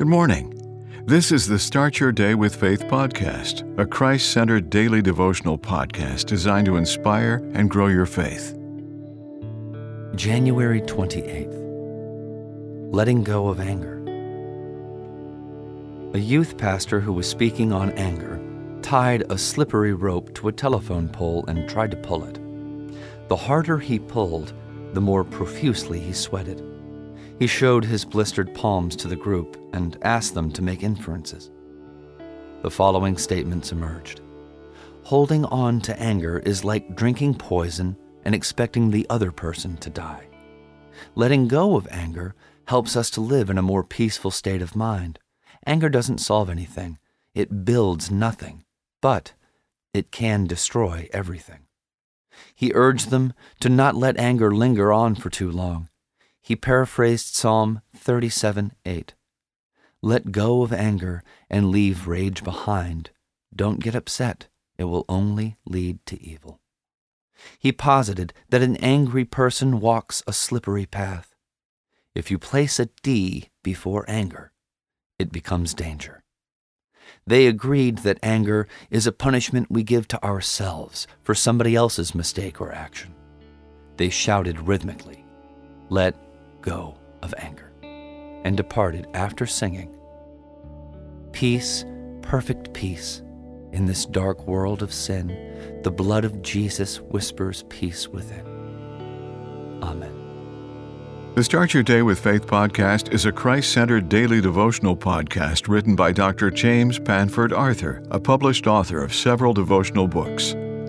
Good morning. This is the Start Your Day with Faith podcast, a Christ centered daily devotional podcast designed to inspire and grow your faith. January 28th. Letting Go of Anger. A youth pastor who was speaking on anger tied a slippery rope to a telephone pole and tried to pull it. The harder he pulled, the more profusely he sweated. He showed his blistered palms to the group and asked them to make inferences. The following statements emerged Holding on to anger is like drinking poison and expecting the other person to die. Letting go of anger helps us to live in a more peaceful state of mind. Anger doesn't solve anything, it builds nothing, but it can destroy everything. He urged them to not let anger linger on for too long he paraphrased Psalm 37 8. Let go of anger and leave rage behind. Don't get upset, it will only lead to evil. He posited that an angry person walks a slippery path. If you place a D before anger, it becomes danger. They agreed that anger is a punishment we give to ourselves for somebody else's mistake or action. They shouted rhythmically, Let go of anger, and departed after singing, Peace, perfect peace, in this dark world of sin, the blood of Jesus whispers peace within. Amen. The Start Your Day with Faith podcast is a Christ centered daily devotional podcast written by Dr. James Panford Arthur, a published author of several devotional books.